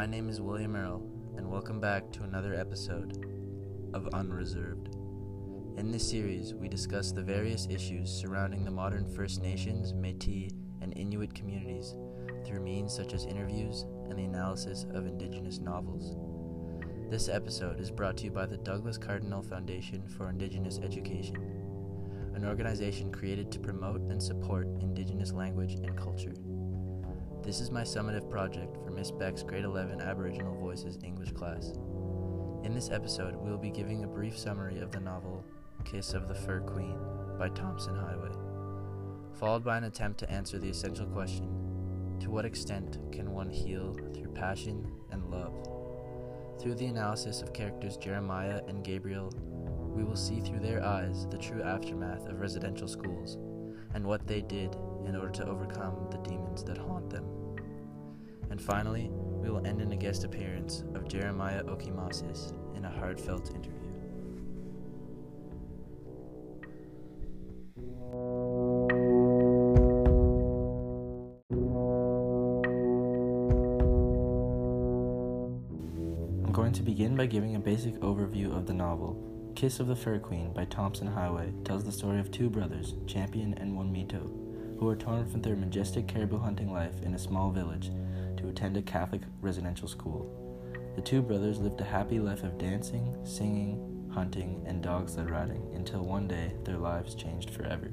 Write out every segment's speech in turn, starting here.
My name is William Earl, and welcome back to another episode of Unreserved. In this series, we discuss the various issues surrounding the modern First Nations, Metis, and Inuit communities through means such as interviews and the analysis of Indigenous novels. This episode is brought to you by the Douglas Cardinal Foundation for Indigenous Education, an organization created to promote and support Indigenous language and culture. This is my summative project for Miss Beck's grade 11 Aboriginal Voices English class. In this episode, we will be giving a brief summary of the novel Kiss of the Fur Queen by Tomson Highway, followed by an attempt to answer the essential question to what extent can one heal through passion and love? Through the analysis of characters Jeremiah and Gabriel, we will see through their eyes the true aftermath of residential schools and what they did in order to overcome the demons that haunt them. And finally, we will end in a guest appearance of Jeremiah Okimasis in a heartfelt interview. I'm going to begin by giving a basic overview of the novel. Kiss of the Fur Queen by Tomson Highway tells the story of two brothers, Champion and Ooneemeetoo, who are torn from their majestic caribou hunting life in a small village to attend a Catholic residential school. The two brothers lived a happy life of dancing, singing, hunting, and dog sled riding until one day their lives changed forever.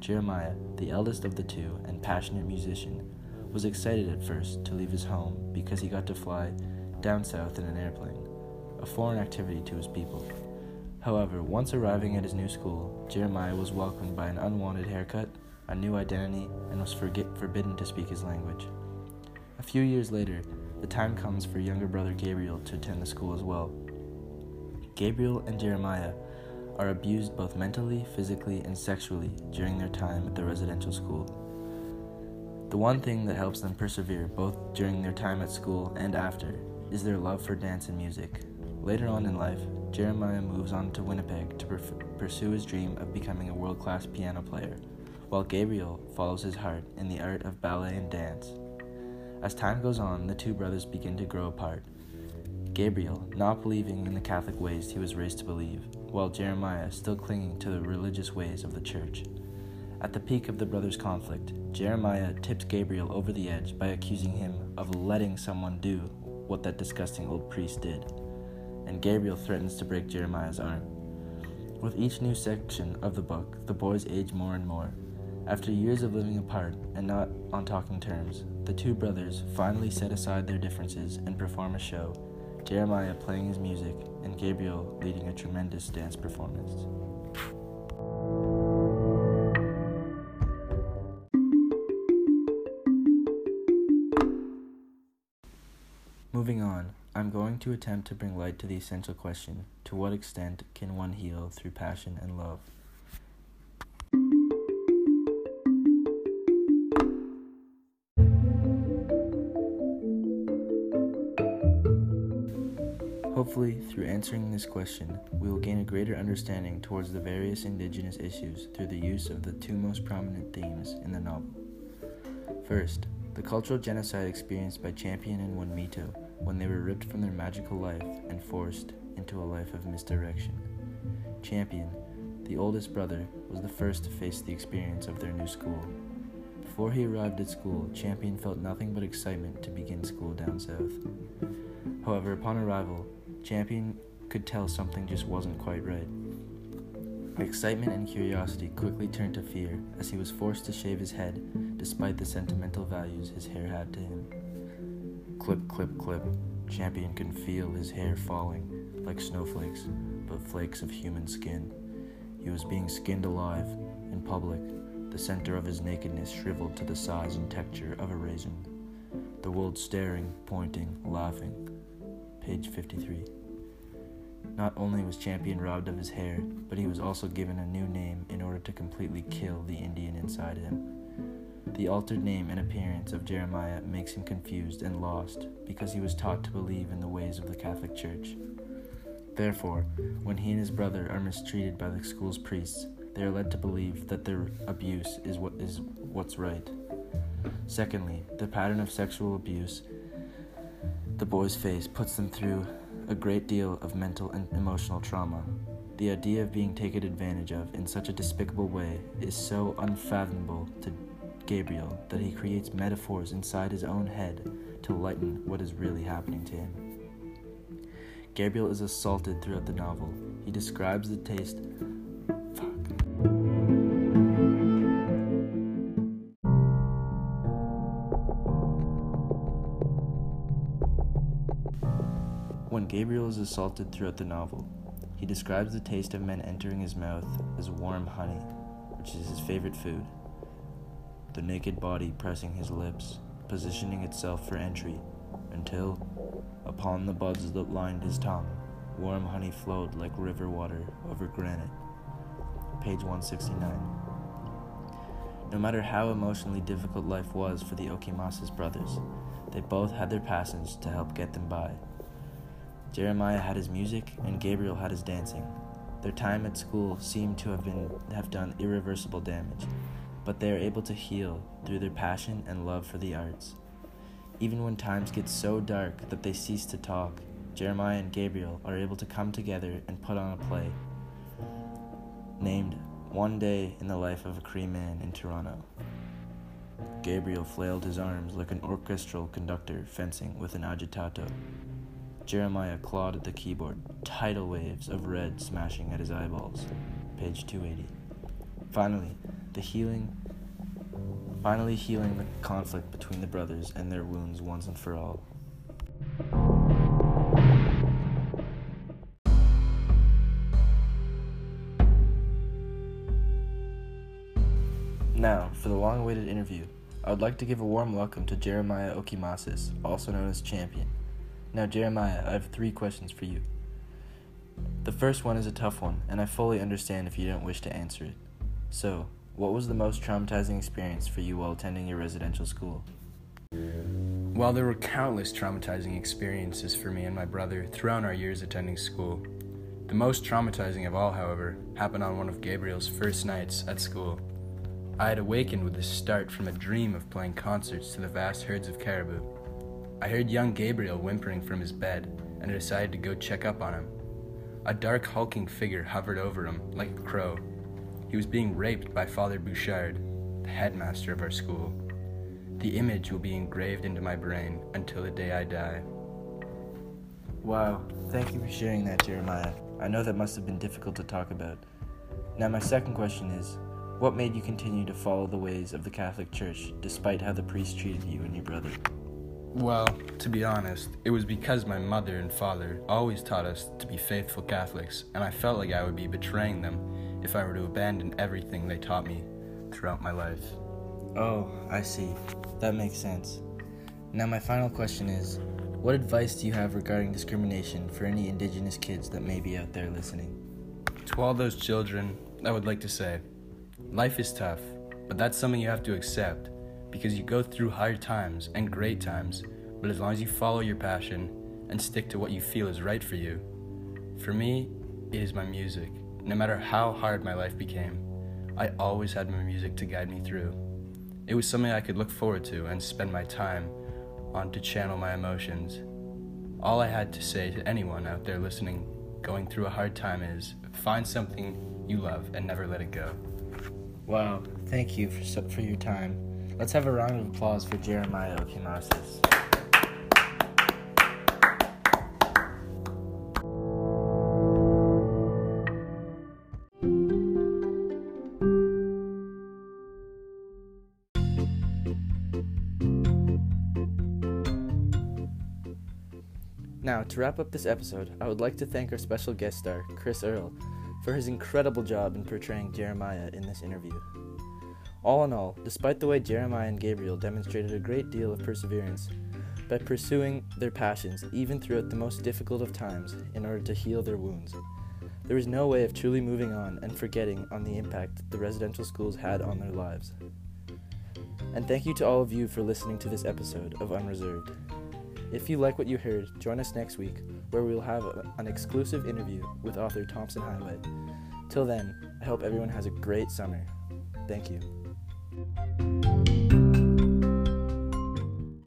Jeremiah, the eldest of the two and passionate musician, was excited at first to leave his home because he got to fly down south in an airplane, a foreign activity to his people. However, once arriving at his new school, Jeremiah was welcomed by an unwanted haircut, a new identity, and was forget- forbidden to speak his language. A few years later, the time comes for younger brother Gabriel to attend the school as well. Gabriel and Jeremiah are abused both mentally, physically, and sexually during their time at the residential school. The one thing that helps them persevere both during their time at school and after is their love for dance and music. Later on in life, Jeremiah moves on to Winnipeg to perf- pursue his dream of becoming a world class piano player, while Gabriel follows his heart in the art of ballet and dance. As time goes on, the two brothers begin to grow apart. Gabriel, not believing in the Catholic ways he was raised to believe, while Jeremiah still clinging to the religious ways of the church. At the peak of the brothers' conflict, Jeremiah tips Gabriel over the edge by accusing him of letting someone do what that disgusting old priest did, and Gabriel threatens to break Jeremiah's arm. With each new section of the book, the boys age more and more. After years of living apart and not on talking terms, the two brothers finally set aside their differences and perform a show, Jeremiah playing his music and Gabriel leading a tremendous dance performance. To attempt to bring light to the essential question to what extent can one heal through passion and love? Hopefully, through answering this question, we will gain a greater understanding towards the various Indigenous issues through the use of the two most prominent themes in the novel. First, the cultural genocide experienced by Champion and Ooneemeetoo when they were ripped from their magical life and forced into a life of misdirection. Champion, the oldest brother, was the first to face the experience of their new school. Before he arrived at school, Champion felt nothing but excitement to begin school down south. However, upon arrival, Champion could tell something just wasn't quite right. Excitement and curiosity quickly turned to fear as he was forced to shave his head despite the sentimental values his hair had to him. Clip, clip, clip. Champion can feel his hair falling like snowflakes, but flakes of human skin. He was being skinned alive in public, the center of his nakedness shriveled to the size and texture of a raisin. The world staring, pointing, laughing. Page 53. Not only was Champion robbed of his hair, but he was also given a new name in order to completely kill the Indian inside him. The altered name and appearance of Jeremiah makes him confused and lost because he was taught to believe in the ways of the Catholic Church. Therefore, when he and his brother are mistreated by the school's priests, they are led to believe that their abuse is what is what's right. Secondly, the pattern of sexual abuse the boys face puts them through a great deal of mental and emotional trauma. The idea of being taken advantage of in such a despicable way is so unfathomable to Gabriel that he creates metaphors inside his own head to lighten what is really happening to him. Gabriel is assaulted throughout the novel. He describes the taste. Fuck. When Gabriel is assaulted throughout the novel, he describes the taste of men entering his mouth as warm honey, which is his favorite food. The naked body pressing his lips, positioning itself for entry, until, upon the buds that lined his tongue, warm honey flowed like river water over granite. Page 169. No matter how emotionally difficult life was for the Okimasis brothers, they both had their passions to help get them by. Jeremiah had his music and Gabriel had his dancing. Their time at school seemed to have been have done irreversible damage, but they are able to heal through their passion and love for the arts. Even when times get so dark that they cease to talk, Jeremiah and Gabriel are able to come together and put on a play named One Day in the Life of a Cree Man in Toronto. Gabriel flailed his arms like an orchestral conductor fencing with an agitato. Jeremiah clawed at the keyboard, tidal waves of red smashing at his eyeballs. Page 280. Finally, the healing finally healing the conflict between the brothers and their wounds once and for all. Now, for the long awaited interview, I would like to give a warm welcome to Jeremiah Okimasis, also known as Champion. Now, Jeremiah, I have three questions for you. The first one is a tough one, and I fully understand if you don't wish to answer it. So, what was the most traumatizing experience for you while attending your residential school? While there were countless traumatizing experiences for me and my brother throughout our years attending school, the most traumatizing of all, however, happened on one of Gabriel's first nights at school. I had awakened with a start from a dream of playing concerts to the vast herds of caribou. I heard young Gabriel whimpering from his bed, and I decided to go check up on him. A dark, hulking figure hovered over him like a crow. He was being raped by Father Bouchard, the headmaster of our school. The image will be engraved into my brain until the day I die. Wow, thank you for sharing that, Jeremiah. I know that must have been difficult to talk about. Now, my second question is what made you continue to follow the ways of the Catholic Church despite how the priest treated you and your brother? Well, to be honest, it was because my mother and father always taught us to be faithful Catholics, and I felt like I would be betraying them if I were to abandon everything they taught me throughout my life. Oh, I see. That makes sense. Now, my final question is what advice do you have regarding discrimination for any Indigenous kids that may be out there listening? To all those children, I would like to say life is tough, but that's something you have to accept because you go through hard times and great times, but as long as you follow your passion and stick to what you feel is right for you. For me, it is my music. No matter how hard my life became, I always had my music to guide me through. It was something I could look forward to and spend my time on to channel my emotions. All I had to say to anyone out there listening going through a hard time is find something you love and never let it go. Wow, thank you for, for your time. Let's have a round of applause for Jeremiah Okimasis. Now, to wrap up this episode, I would like to thank our special guest star, Chris Earl, for his incredible job in portraying Jeremiah in this interview. All in all, despite the way Jeremiah and Gabriel demonstrated a great deal of perseverance by pursuing their passions even throughout the most difficult of times in order to heal their wounds, there is no way of truly moving on and forgetting on the impact the residential schools had on their lives. And thank you to all of you for listening to this episode of Unreserved. If you like what you heard, join us next week where we will have an exclusive interview with author Tomson Highway. Till then, I hope everyone has a great summer. Thank you.